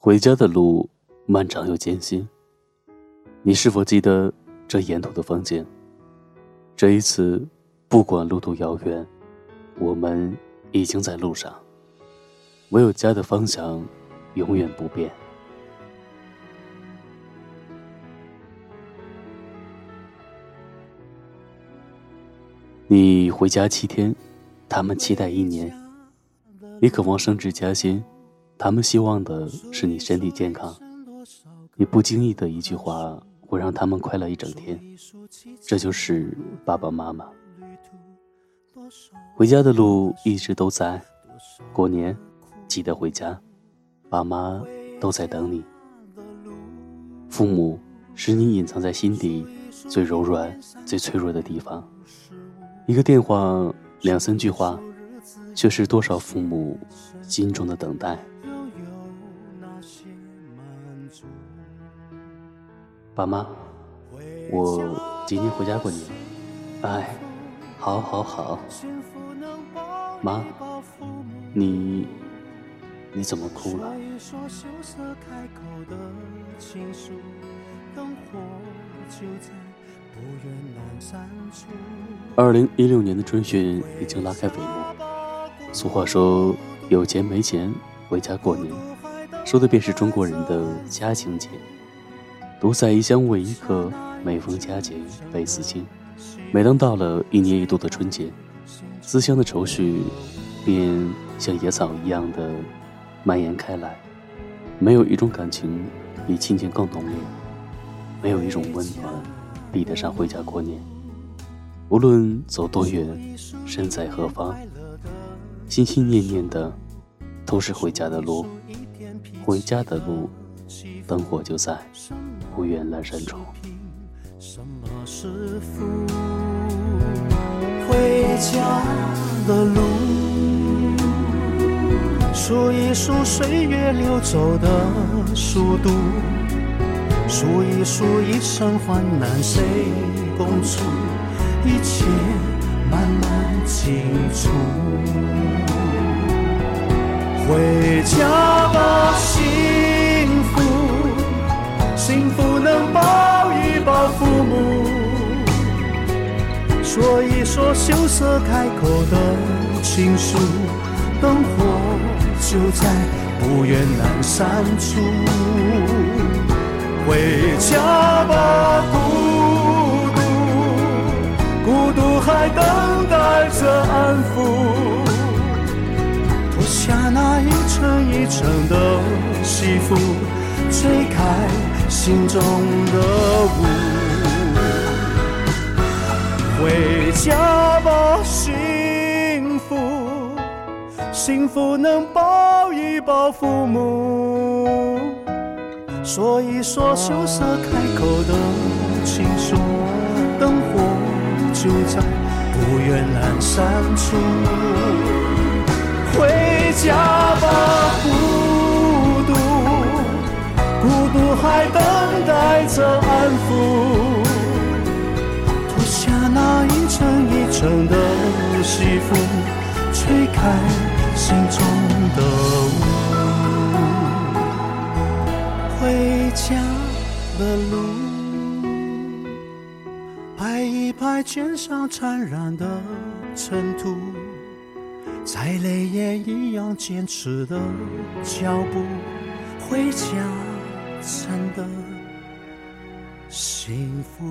回家的路漫长又艰辛，你是否记得这沿途的风景？这一次，不管路途遥远，我们已经在路上。唯有家的方向永远不变。你回家七天，他们期待一年；你渴望升职加薪，他们希望的是你身体健康。你不经意的一句话，会让他们快乐一整天。这就是爸爸妈妈。回家的路一直都在，过年记得回家，爸妈都在等你。父母是你隐藏在心底最柔软、最脆弱的地方。一个电话，两三句话，却是多少父母心中的等待。爸妈，我今天回家过年。哎，好，好，好。妈，你你怎么哭了？二零一六年的春训已经拉开帷幕。俗话说：“有钱没钱回家过年”，说的便是中国人的家情节。独在异乡为异客，每逢佳节倍思亲。每当到了一年一度的春节，思乡的愁绪便像野草一样的蔓延开来。没有一种感情比亲情更浓烈，没有一种温暖比得上回家过年。无论走多远，身在何方，心心念念的都是回家的路。回家的路，灯火就在不远阑珊处。回家的路，数一数岁月流走的速度，数一数一生患难谁共处。一切慢慢清楚，回家吧，幸福，幸福能抱一抱父母，说一说羞涩开口的情书，灯火就在不远阑珊处，回家吧。孤独孤独还等待着安抚，脱下那一层一层的西服，吹开心中的雾。回家吧，幸福，幸福能抱一抱父母，说一说羞涩开口的情书，灯火。就在不远阑珊处，回家吧，层一层的西风，吹开心中的雾，回家的路。拍一拍肩上沾染的尘土，再累也一样坚持的脚步，回家真的幸福。